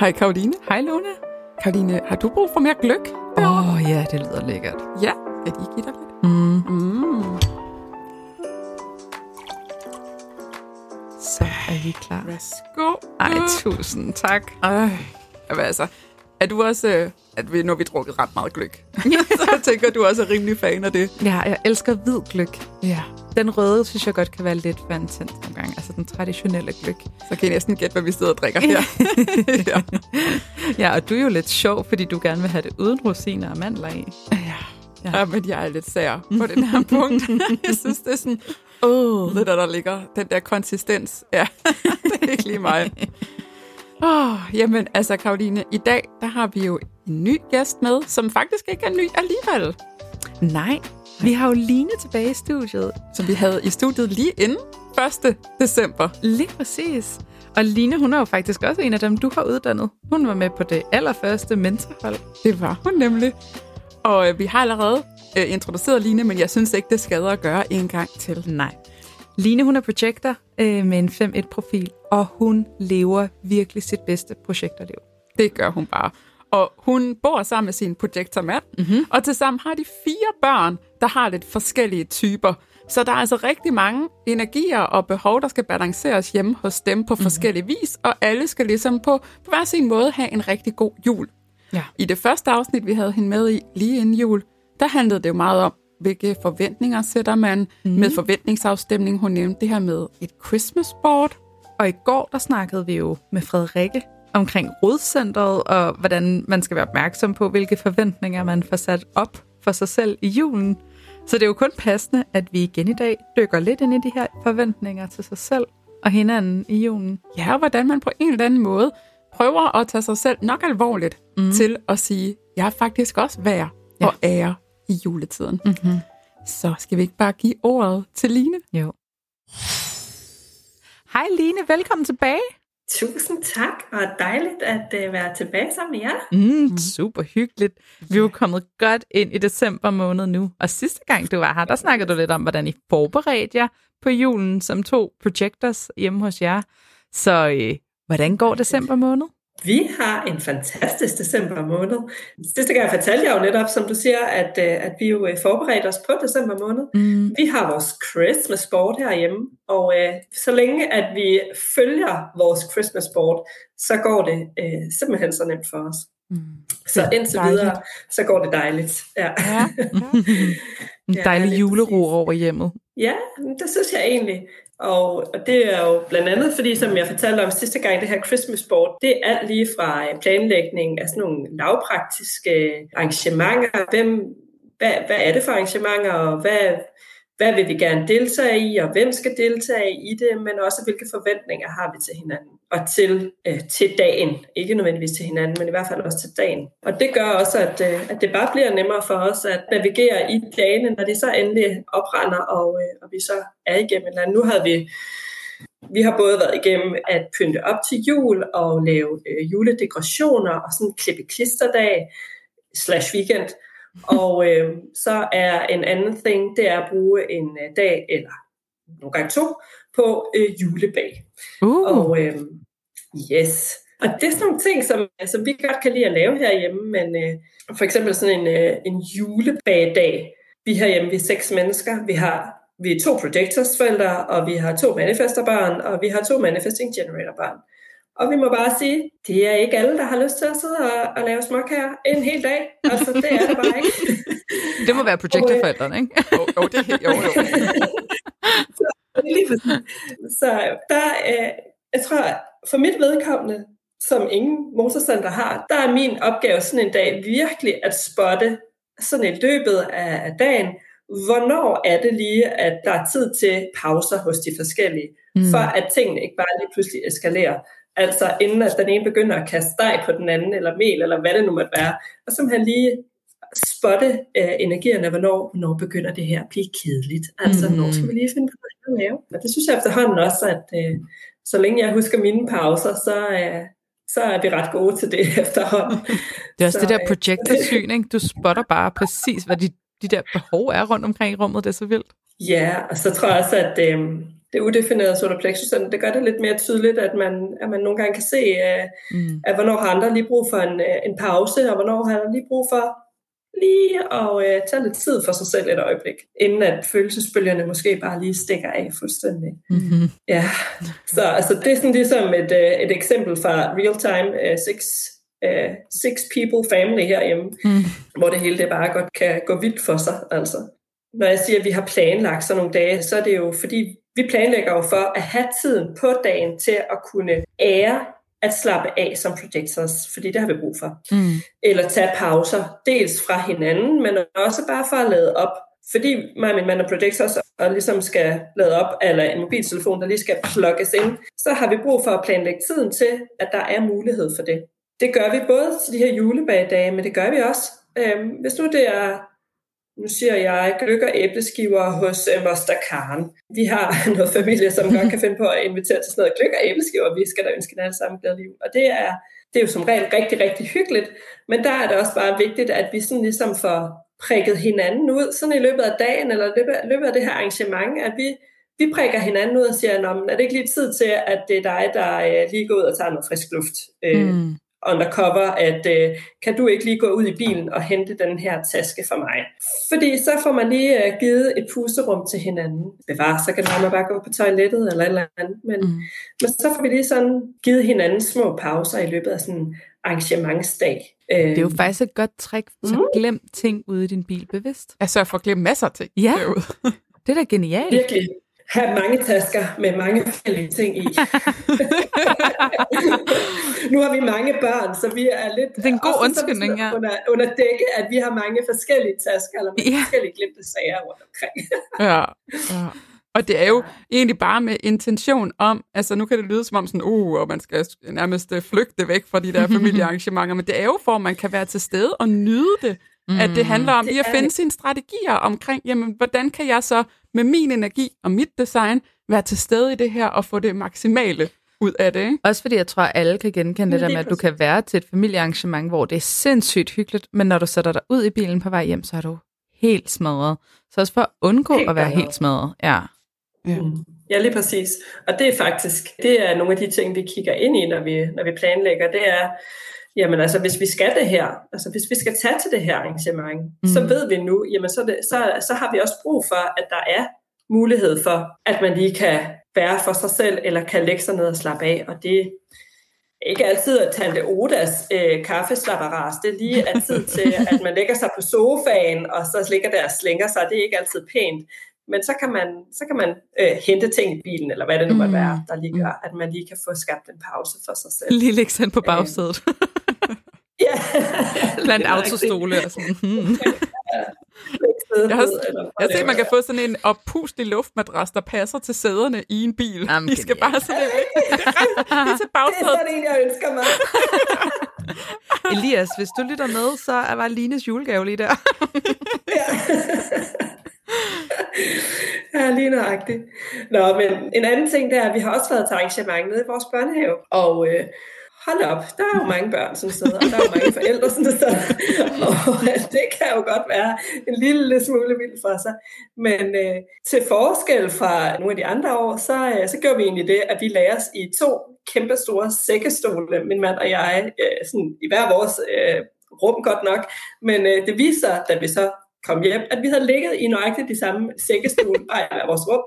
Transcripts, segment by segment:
Hej Karoline. Hej Luna. Karoline, har du brug for mere gløk? Åh oh, ja, det lyder lækkert. Ja, skal de give dig lidt? Mm. Mm. Så er vi klar. Værsgo. Ej, tusind tak. Ej, altså, er du også, øh, at vi, nu har vi drukket ret meget gløk, så jeg tænker, du også er rimelig fan af det. Ja, jeg elsker hvid gløk. Ja. Den røde synes jeg godt kan være lidt for intens. Altså den traditionelle gløk. Så kan I næsten gætte, hvad vi sidder og drikker her. ja. Ja, og du er jo lidt sjov, fordi du gerne vil have det uden rosiner og mandler i. Ja. ja. ja. men jeg er lidt sær på den her punkt. jeg synes, det er sådan, åh, oh, det der, der ligger, den der konsistens. Ja, det er ikke lige mig. Åh, oh, jamen altså, Karoline, i dag, der har vi jo en ny gæst med, som faktisk ikke er ny alligevel. Nej, vi har jo Line tilbage i studiet. Som vi havde i studiet lige inden 1. december. Lige præcis. Og Line, hun er jo faktisk også en af dem, du har uddannet. Hun var med på det allerførste mentorhold. Det var hun nemlig. Og øh, vi har allerede øh, introduceret Line, men jeg synes ikke, det skader at gøre en gang til. Nej. Line, hun er projekter øh, med en 5-1-profil, og hun lever virkelig sit bedste projekterliv. Det gør hun bare. Og hun bor sammen med sin projektormand, mm-hmm. og tilsammen har de fire børn, der har lidt forskellige typer. Så der er altså rigtig mange energier og behov, der skal balanceres hjemme hos dem på forskellige mm-hmm. vis, og alle skal ligesom på, på hver sin måde have en rigtig god jul. Ja. I det første afsnit, vi havde hende med i lige inden jul, der handlede det jo meget om, hvilke forventninger sætter man mm. med forventningsafstemning. Hun nævnte det her med et Christmas board. Og i går, der snakkede vi jo med Frederikke omkring rådcentret, og hvordan man skal være opmærksom på, hvilke forventninger man får sat op for sig selv i julen. Så det er jo kun passende, at vi igen i dag dykker lidt ind i de her forventninger til sig selv og hinanden i julen. Ja, og hvordan man på en eller anden måde prøver at tage sig selv nok alvorligt mm. til at sige, jeg er faktisk også værd ja. og ære i juletiden. Mm-hmm. Så skal vi ikke bare give ordet til Line? Jo. Hej Line, velkommen tilbage. Tusind tak, og dejligt at uh, være tilbage sammen med jer. Mm, super hyggeligt. Vi er jo kommet godt ind i december måned nu, og sidste gang du var her, der snakkede du lidt om, hvordan I forberedte jer på julen som to projectors hjemme hos jer. Så øh, hvordan går december måned? Vi har en fantastisk december måned. Sidste gang fortalte jeg jo netop, som du siger, at, øh, at vi jo øh, forberedte os på december måned. Mm. Vi har vores Christmas board herhjemme, og øh, så længe at vi følger vores Christmas board, så går det øh, simpelthen så nemt for os. Mm. Så indtil Dejligt. videre, så går det dejligt. Ja. Ja. En Ja, dejlig lige julero over hjemmet. Ja, det synes jeg egentlig. Og, og det er jo blandt andet, fordi som jeg fortalte om sidste gang, det her Christmas board, det er alt lige fra øh, planlægning af sådan nogle lavpraktiske øh, arrangementer. Hvem, hvad, hvad er det for arrangementer, og hvad, hvad vil vi gerne deltage i, og hvem skal deltage i det, men også hvilke forventninger har vi til hinanden og til, øh, til dagen. Ikke nødvendigvis til hinanden, men i hvert fald også til dagen. Og det gør også, at, øh, at det bare bliver nemmere for os at navigere i dagene, når de så endelig oprender, og, øh, og vi så er igennem et eller andet. Nu havde vi vi har både været igennem at pynte op til jul og lave øh, juledekorationer og sådan klippe klisterdag slash weekend. Og øh, så er en anden ting, det er at bruge en øh, dag eller nogle gange to på øh, julebag. Uh. Og øh, yes. Og det er sådan nogle ting, som, som vi godt kan lide at lave herhjemme, men øh, for eksempel sådan en, øh, en julebagdag. Vi herhjemme, vi er seks mennesker. Vi har vi er to projectors forældre, og vi har to manifesterbørn, og vi har to manifesting generator børn. Og vi må bare sige, det er ikke alle, der har lyst til at sidde og, og lave småkager en hel dag. Altså, det er det bare ikke. Det må være projektorforældrene, ikke? Jo, jo, det er helt, jo, jo. Lige præcis. Så der, øh, jeg tror, for mit vedkommende, som ingen motorcenter har, der er min opgave sådan en dag virkelig at spotte sådan i løbet af, dagen, hvornår er det lige, at der er tid til pauser hos de forskellige, mm. for at tingene ikke bare lige pludselig eskalerer. Altså inden at den ene begynder at kaste dej på den anden, eller mel, eller hvad det nu måtte være. Og han lige spotte øh, energierne, hvornår, hvornår begynder det her at blive kedeligt. Altså, mm. når skal vi lige finde på noget at lave? Og det synes jeg efterhånden også, at øh, så længe jeg husker mine pauser, så, øh, så er vi ret gode til det efterhånden. Det er også Så, det der øh, projektorsyn, ikke? Du spotter bare præcis, hvad de, de der behov er rundt omkring i rummet. Det er så vildt. Ja, og så tror jeg også, at, øh, det udefinerede solar plexus, det gør det lidt mere tydeligt, at man, at man nogle gange kan se, uh, mm. at hvornår har andre lige brug for en, uh, en pause, og hvornår har andre lige brug for lige at uh, tage lidt tid for sig selv et øjeblik, inden at følelsesbølgerne måske bare lige stikker af fuldstændig. Mm-hmm. Ja, så altså, det er sådan ligesom et, uh, et eksempel fra Real Time uh, Six uh, six people family herhjemme, mm. hvor det hele det bare godt kan gå vildt for sig. Altså. Når jeg siger, at vi har planlagt sådan nogle dage, så er det jo fordi, vi planlægger jo for at have tiden på dagen til at kunne ære at slappe af som projectors, fordi det har vi brug for. Mm. Eller tage pauser, dels fra hinanden, men også bare for at lade op. Fordi mig og min mand er projectors, og ligesom skal lade op, eller en mobiltelefon, der lige skal plugges ind, så har vi brug for at planlægge tiden til, at der er mulighed for det. Det gør vi både til de her julebagdage, men det gør vi også. Øhm, hvis nu det er, nu siger jeg, gløk og æbleskiver hos øh, Moster Karen. Vi har noget familie, som godt kan finde på at invitere til sådan noget gløk og æbleskiver. Vi skal da ønske den alle sammen glæde liv. Og det er, det er jo som regel rigtig, rigtig hyggeligt. Men der er det også bare vigtigt, at vi sådan ligesom får prikket hinanden ud, sådan i løbet af dagen, eller i løbet af det her arrangement, at vi vi prikker hinanden ud og siger, er det ikke lige tid til, at det er dig, der øh, lige går ud og tager noget frisk luft? Øh, mm undercover, at øh, kan du ikke lige gå ud i bilen og hente den her taske for mig? Fordi så får man lige øh, givet et pusterum til hinanden. Bevar, så kan man bare gå på toilettet eller et eller andet. Men, mm. men så får vi lige sådan givet hinanden små pauser i løbet af sådan en arrangementsdag. Det er jo faktisk et godt trick, så mm. glem ting ude i din bil bevidst. Altså for at glemme masser af ting ja. derude. det er da genialt. Virkelig have mange tasker med mange forskellige ting i. nu har vi mange børn, så vi er lidt... Det er en god undskyldning, ja. Under, under dække, at vi har mange forskellige tasker, eller mange ja. forskellige glemte sager rundt omkring. ja, ja. Og det er jo egentlig bare med intention om, altså nu kan det lyde som om sådan, uh, og man skal nærmest øh, flygte væk fra de der familiearrangementer, men det er jo for, at man kan være til stede og nyde det. Mm. At det handler om det lige at finde det. sine strategier omkring, jamen, hvordan kan jeg så med min energi og mit design være til stede i det her og få det maksimale ud af det. Ikke? Også fordi jeg tror, at alle kan genkende det der med, at du kan være til et familiearrangement, hvor det er sindssygt hyggeligt, men når du sætter dig ud i bilen på vej hjem, så er du helt smadret. Så også for at undgå helt at være helt smadret. Ja. Ja. Mm. ja, lige præcis. Og det er faktisk, det er nogle af de ting, vi kigger ind i, når vi, når vi planlægger. Det er, jamen altså, hvis vi skal det her, altså hvis vi skal tage til det her arrangement, mm. så ved vi nu, jamen så, det, så, så har vi også brug for, at der er mulighed for, at man lige kan være for sig selv, eller kan lægge sig ned og slappe af, og det er ikke altid at Tante Odas øh, kaffeslapperas, det er lige at tid til, at man lægger sig på sofaen, og så ligger der og slænger sig, det er ikke altid pænt, men så kan man, så kan man øh, hente ting i bilen, eller hvad det nu måtte mm. være, der lige gør, at man lige kan få skabt en pause for sig selv. Lige lægge sig på bagsædet. Ja. Blandt autostole og sådan. Hmm. Jeg har, jeg har set, at man kan få sådan en oppustelig luftmadras, der passer til sæderne i en bil. Jamen, Vi skal bare sådan det er til bagsædet. Det er sådan en, jeg ønsker mig. Elias, hvis du lytter med, så er bare Lines julegave lige der. ja. ja, lige nøjagtigt. Nå, men en anden ting, der er, at vi har også været til arrangement nede i vores børnehave, og øh, hold op, der er jo mange børn, som sidder, og der er jo mange forældre, som sidder, og det kan jo godt være en lille smule vildt for sig. Men øh, til forskel fra nogle af de andre år, så, øh, så gjorde vi egentlig det, at vi lagde os i to kæmpe store sækkestole, min mand og jeg, øh, sådan i hver vores øh, rum godt nok, men øh, det viser sig, da vi så kom hjem, at vi havde ligget i nøjagtigt de samme sækkestole, bare i vores rum,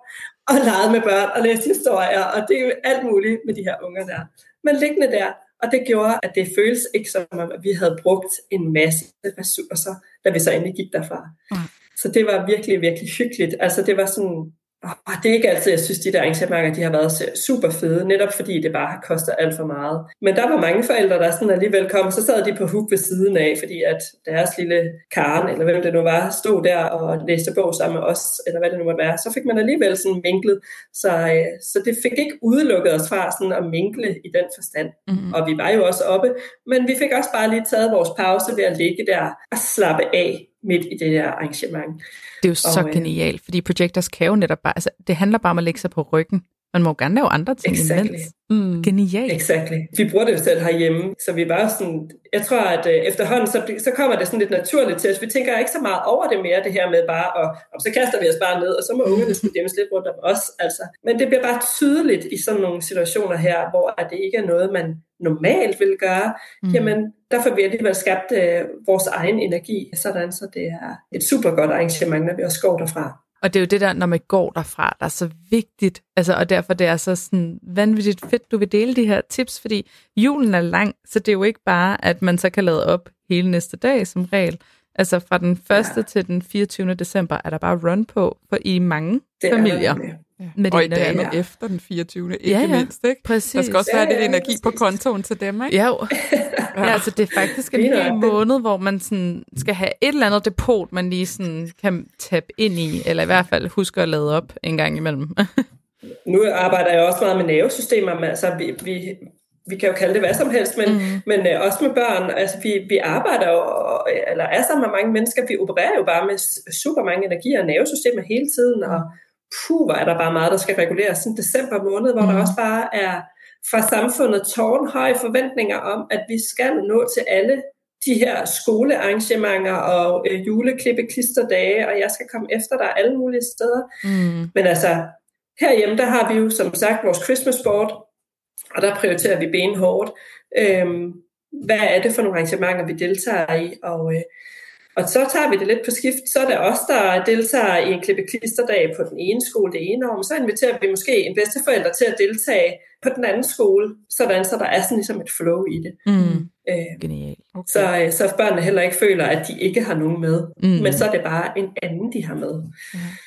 og leget med børn og læst historier, og det er jo alt muligt med de her unger der. Men liggende der, og det gjorde, at det føles ikke som om, at vi havde brugt en masse ressourcer, da vi så endelig gik derfra. Mm. Så det var virkelig, virkelig hyggeligt. Altså det var sådan, og det er ikke altid, jeg synes, de der arrangementer, de har været super fede, netop fordi det bare har kostet alt for meget. Men der var mange forældre, der sådan alligevel kom, så sad de på huk ved siden af, fordi at deres lille Karen, eller hvem det nu var, stod der og læste bog sammen med os, eller hvad det nu måtte være. Så fik man alligevel sådan minklet. Så, øh, så det fik ikke udelukket os fra sådan at minkle i den forstand. Mm-hmm. Og vi var jo også oppe, men vi fik også bare lige taget vores pause ved at ligge der og slappe af midt i det der arrangement. Det er jo og, så øh, genialt, fordi projectors kan jo netop bare, altså det handler bare om at lægge sig på ryggen Man må gerne lave andre ting exactly. imens. Mm. Genialt. Exactly. Vi bruger det jo selv herhjemme, så vi bare sådan, jeg tror, at øh, efterhånden, så, så kommer det sådan lidt naturligt til os. Vi tænker ikke så meget over det mere, det her med bare, og, og så kaster vi os bare ned, og så må ungerne skulle hjemmes lidt rundt om os. Altså. Men det bliver bare tydeligt i sådan nogle situationer her, hvor det ikke er noget, man normalt vil gøre. Mm. Jamen, der får vi alligevel skabt øh, vores egen energi, sådan så det er et super godt arrangement, når vi også går derfra. Og det er jo det der, når man går derfra, der er så vigtigt. Altså, og derfor det er så sådan vanvittigt fedt, du vil dele de her tips, fordi julen er lang, så det er jo ikke bare, at man så kan lade op hele næste dag som regel. Altså fra den 1. Ja. til den 24. december er der bare run på for i mange det familier. Ja. Med og i dag ja. efter den 24. Ikke ja, ja. mindst. Ikke? Præcis. Der skal også være ja, lidt ja, energi præcis. på kontoen til dem. Ikke? Ja, jo. ja, altså det er faktisk en hel måned, hvor man sådan skal have et eller andet depot, man lige sådan kan tabe ind i, eller i hvert fald huske at lade op en gang imellem. nu arbejder jeg også meget med nervesystemer, men altså vi, vi, vi kan jo kalde det hvad som helst, men, mm. men øh, også med børn, altså vi, vi arbejder jo, eller er sammen med mange mennesker, vi opererer jo bare med super mange energier og nervesystemer hele tiden, og puh, hvor er der bare meget, der skal reguleres. Sådan december måned, hvor mm. der også bare er fra samfundet tårnhøje forventninger om, at vi skal nå til alle de her skolearrangementer og øh, juleklippe klisterdage, og jeg skal komme efter dig alle mulige steder. Mm. Men altså, herhjemme, der har vi jo som sagt vores Christmas board, og der prioriterer vi benhårdt. Øhm, hvad er det for nogle arrangementer, vi deltager i? Og, øh, og så tager vi det lidt på skift. Så er det os, der deltager i en klippe klisterdag på den ene skole det ene år. Men så inviterer vi måske en bedsteforælder til at deltage på den anden skole, sådan så der er sådan ligesom et flow i det. Mm. Øh, Genial. Okay. Så, øh, så børnene heller ikke føler, at de ikke har nogen med. Mm. Men så er det bare en anden, de har med.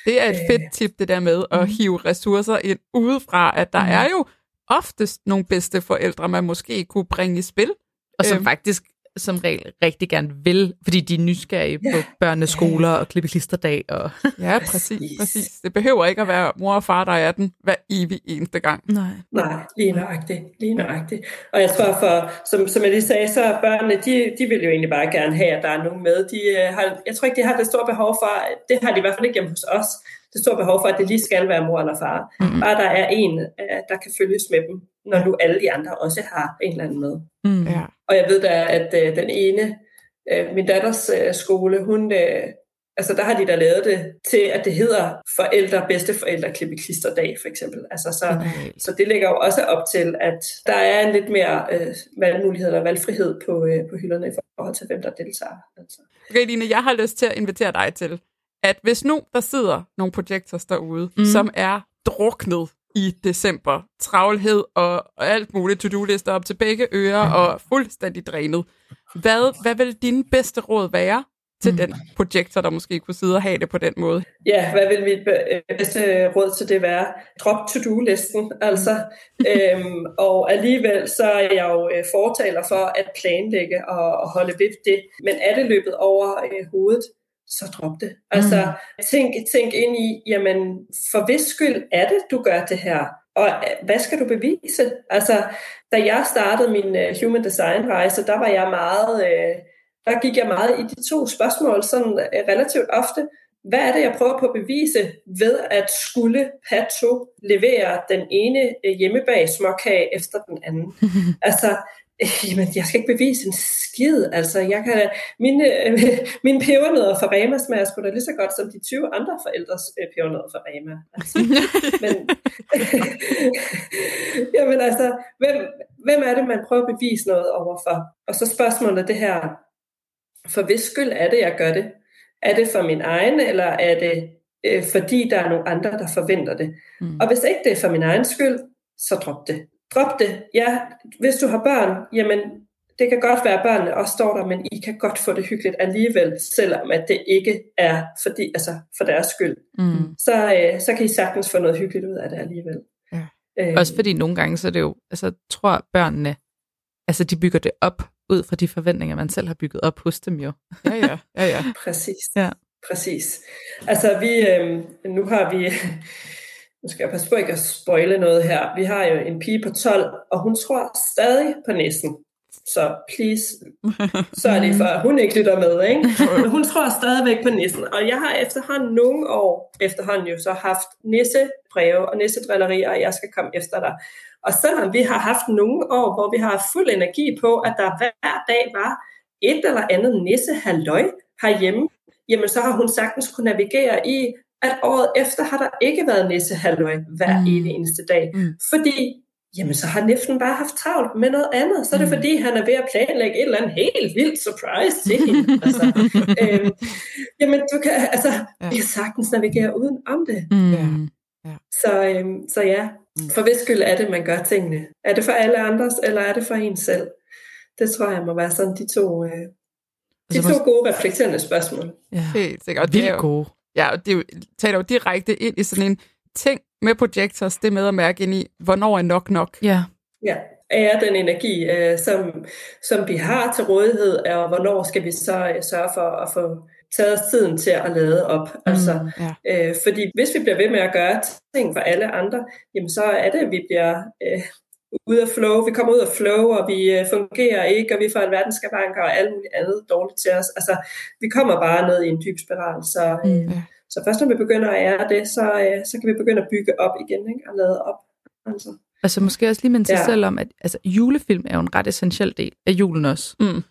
Det er et fedt øh, tip, det der med at mm. hive ressourcer ind udefra, at der mm. er jo oftest nogle bedste forældre, man måske kunne bringe i spil. Og som øhm. faktisk som regel rigtig gerne vil, fordi de er nysgerrige ja. på børneskoler og klippeklisterdag. Og ja, præcis, præcis. Det behøver ikke at være mor og far, der er den hver evig eneste gang. Nej, Nej lige nøjagtigt. Lige nøjagtigt. Og jeg tror, for, som, som jeg lige sagde, så børnene, de, de vil jo egentlig bare gerne have, at der er nogen med. De, øh, har, jeg tror ikke, de har det store behov for, det har de i hvert fald ikke hjemme hos os, det store behov for, at det lige skal være mor eller far. Mm. Bare der er en, øh, der kan følges med dem, når nu alle de andre også har en eller anden med. Mm. Ja. Og jeg ved da, at øh, den ene, øh, min datters øh, skole, hun, øh, altså der har de da lavet det til, at det hedder forældre, bedsteforældre, klisterdag for eksempel. Altså så, okay. så det ligger jo også op til, at der er en lidt mere øh, valgmulighed eller valgfrihed på, øh, på hylderne i forhold til, hvem der deltager. Altså. Okay, Line, jeg har lyst til at invitere dig til, at hvis nu der sidder nogle projektors derude, mm. som er druknet i december. Travlhed og, alt muligt to-do-lister op til begge ører og fuldstændig drænet. Hvad, hvad vil din bedste råd være til mm. den projektor, der måske kunne sidde og have det på den måde? Ja, hvad vil mit bedste råd til det være? Drop to-do-listen, altså. øhm, og alligevel så er jeg jo øh, fortaler for at planlægge og, og holde ved det. Men er det løbet over øh, hovedet, så drop det. Altså, mm. tænk, tænk ind i, jamen, for hvis skyld er det, du gør det her? Og øh, hvad skal du bevise? Altså, da jeg startede min uh, human design rejse, der var jeg meget, uh, der gik jeg meget i de to spørgsmål, sådan uh, relativt ofte. Hvad er det, jeg prøver på at bevise ved at skulle Pato levere den ene hjemmebag småkage efter den anden? altså, Jamen, jeg skal ikke bevise en skid. Altså, jeg kan, mine, øh, mine pebernødder fra Rema smager sgu da lige så godt som de 20 andre forældres øh, pebernødder fra Rema. Altså, men, jamen altså, hvem, hvem er det, man prøver at bevise noget overfor? Og så spørgsmålet det her, for hvis skyld er det, jeg gør det? Er det for min egen, eller er det øh, fordi der er nogle andre, der forventer det? Mm. Og hvis ikke det er for min egen skyld, så drop det drop det. Ja, hvis du har børn, jamen det kan godt være, at børnene også står der, men I kan godt få det hyggeligt alligevel, selvom at det ikke er fordi, altså for deres skyld. Mm. Så, øh, så kan I sagtens få noget hyggeligt ud af det alligevel. Ja. Øh, også fordi nogle gange, så er det jo, altså tror børnene, altså de bygger det op ud fra de forventninger, man selv har bygget op hos dem jo. ja, ja, ja, ja. Præcis. Ja. Præcis. Altså vi, øh, nu har vi nu skal jeg passe på ikke at spoile noget her. Vi har jo en pige på 12, og hun tror stadig på næsten. så please, så er det for, at hun ikke lytter med, ikke? Men hun tror stadigvæk på nissen, og jeg har efterhånden nogle år efterhånden jo så haft nissebreve og nissedrillerier, og jeg skal komme efter dig. Og selvom vi har haft nogle år, hvor vi har fuld energi på, at der hver dag var et eller andet nisse halløj herhjemme, jamen så har hun sagtens kunne navigere i, at året efter har der ikke været nisse halløj hver mm. eneste dag. Mm. Fordi jamen så har Niften bare haft travlt med noget andet. Så er det mm. fordi, han er ved at planlægge et eller andet helt vildt surprise til hende. altså, øhm, jamen du kan, altså, ja. vi kan sagtens navigere uden om det. Mm. Ja. Så, øhm, så ja, mm. for hvis skyld er det, man gør tingene? Er det for alle andres, eller er det for en selv? Det tror jeg må være sådan de to, øh, de altså, to gode reflekterende spørgsmål. Ja. Helt sikkert. det er jo, gode. Ja, og det jo, taler jo direkte ind i sådan en ting med projectors, det med at mærke ind i, hvornår er nok nok. Ja. Ja, er den energi, øh, som, som vi har til rådighed, og hvornår skal vi så øh, sørge for at få taget os tiden til at lade op. Mm, altså, ja. øh, fordi hvis vi bliver ved med at gøre ting for alle andre, jamen så er det, at vi bliver øh, ude af flow, vi kommer ud af flow, og vi øh, fungerer ikke, og vi får en verdensskabanker og alt muligt andet dårligt til os. Altså, vi kommer bare ned i en dyb spiral, så, øh, mm. så først når vi begynder at ære det, så, øh, så kan vi begynde at bygge op igen, ikke? og lade op. Altså. altså måske også lige minde sig ja. selv om, at altså, julefilm er jo en ret essentiel del af julen også. Mm.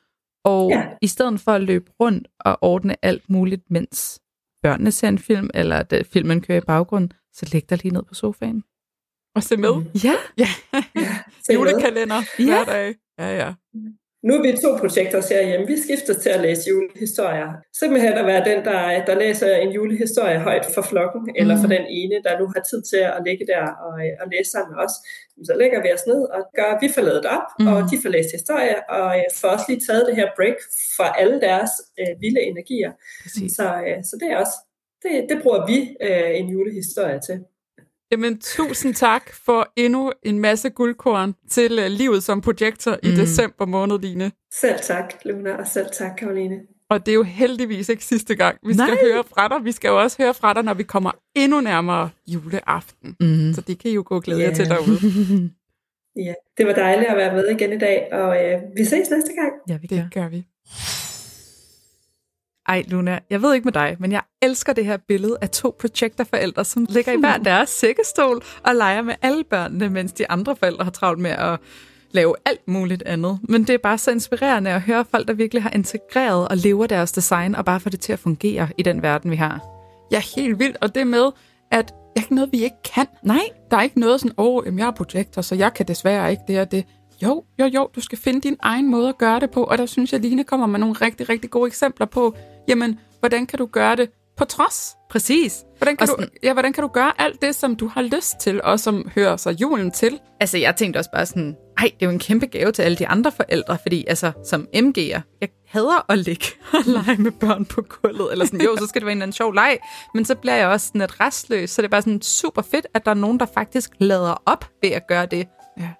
Og ja. i stedet for at løbe rundt og ordne alt muligt, mens børnene ser en film, eller at filmen kører i baggrunden, så læg dig lige ned på sofaen. Og se med. Mm. Ja. ja. ja Julekalender ja. hver dag. Ja, ja. Nu er vi to projekter herhjemme. Vi skifter til at læse julehistorier. Simpelthen at være den, der, der læser en julehistorie højt for flokken, mm. eller for den ene, der nu har tid til at ligge der og, og læse sammen med os. Så lægger vi os ned og gør, vi får lavet op, mm. og de får læst historie, og øh, får også lige taget det her break fra alle deres øh, vilde energier. Så, øh, så det er også, det, det bruger vi øh, en julehistorie til. Jamen, tusind tak for endnu en masse guldkorn til uh, livet som projektor mm. i december måned, Line. Selv tak, Luna, og selv tak, Karoline. Og det er jo heldigvis ikke sidste gang, vi skal Nej. høre fra dig. Vi skal jo også høre fra dig, når vi kommer endnu nærmere juleaften. Mm. Så det kan I jo gå glæde yeah. til derude. ja, det var dejligt at være med igen i dag, og øh, vi ses næste gang. Ja, vi det gør vi. Ej, Luna, jeg ved ikke med dig, men jeg elsker det her billede af to projektorforældre, som ligger i hver deres sækkestol og leger med alle børnene, mens de andre forældre har travlt med at lave alt muligt andet. Men det er bare så inspirerende at høre folk, der virkelig har integreret og lever deres design, og bare få det til at fungere i den verden, vi har. Ja, helt vildt. Og det med, at det er ikke noget, vi ikke kan. Nej. Der er ikke noget sådan, åh, oh, jeg er projektor, så jeg kan desværre ikke det og det. Jo, jo, jo, du skal finde din egen måde at gøre det på, og der synes jeg, Line kommer med nogle rigtig, rigtig gode eksempler på, jamen, hvordan kan du gøre det på trods? Præcis. Hvordan kan, du, ja, hvordan kan du gøre alt det, som du har lyst til, og som hører sig julen til? Altså, jeg tænkte også bare sådan, ej, det er jo en kæmpe gave til alle de andre forældre, fordi altså, som MG'er, jeg hader at ligge og lege med børn på gulvet, eller sådan, jo, så skal det være en eller anden sjov leg, men så bliver jeg også sådan et restløs, så det er bare sådan super fedt, at der er nogen, der faktisk lader op ved at gøre det. Ja.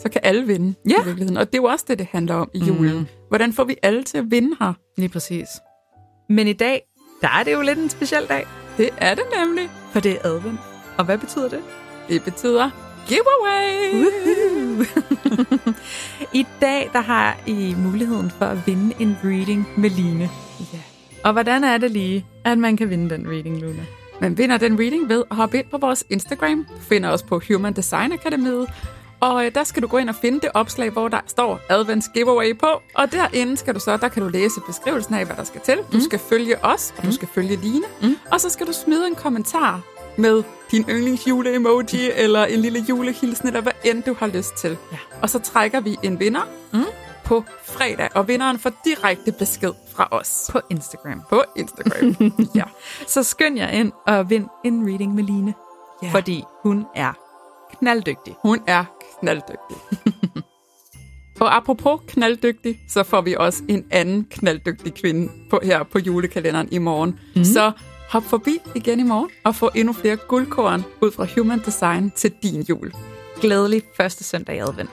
Så kan alle vinde ja. i virkeligheden. Og det er jo også det, det handler om i julen. Mm. Hvordan får vi alle til at vinde her? Lige præcis. Men i dag, der er det jo lidt en speciel dag. Det er det nemlig. For det er advent. Og hvad betyder det? Det betyder giveaway! I dag, der har I muligheden for at vinde en reading med Line. Ja. Og hvordan er det lige, at man kan vinde den reading, Luna? Man vinder den reading ved at hoppe ind på vores Instagram. Finder os på Human Design Academy. Og øh, der skal du gå ind og finde det opslag, hvor der står Advents Giveaway på. Og derinde skal du så, der kan du læse beskrivelsen af, hvad der skal til. Du mm. skal følge os, og du mm. skal følge Line. Mm. Og så skal du smide en kommentar med din yndlingsjule-emoji, eller en lille julehilsen, eller hvad end du har lyst til. Ja. Og så trækker vi en vinder mm. på fredag, og vinderen får direkte besked fra os. På Instagram. På Instagram, ja. Så skynd jer ind og vind en reading med Line. Ja. Fordi hun er knalddygtig. Hun er knalddygtig. og apropos knalddygtig, så får vi også en anden knalddygtig kvinde på, her på julekalenderen i morgen. Mm. Så hop forbi igen i morgen og få endnu flere guldkorn ud fra Human Design til din jul. Glædelig første søndag i advent.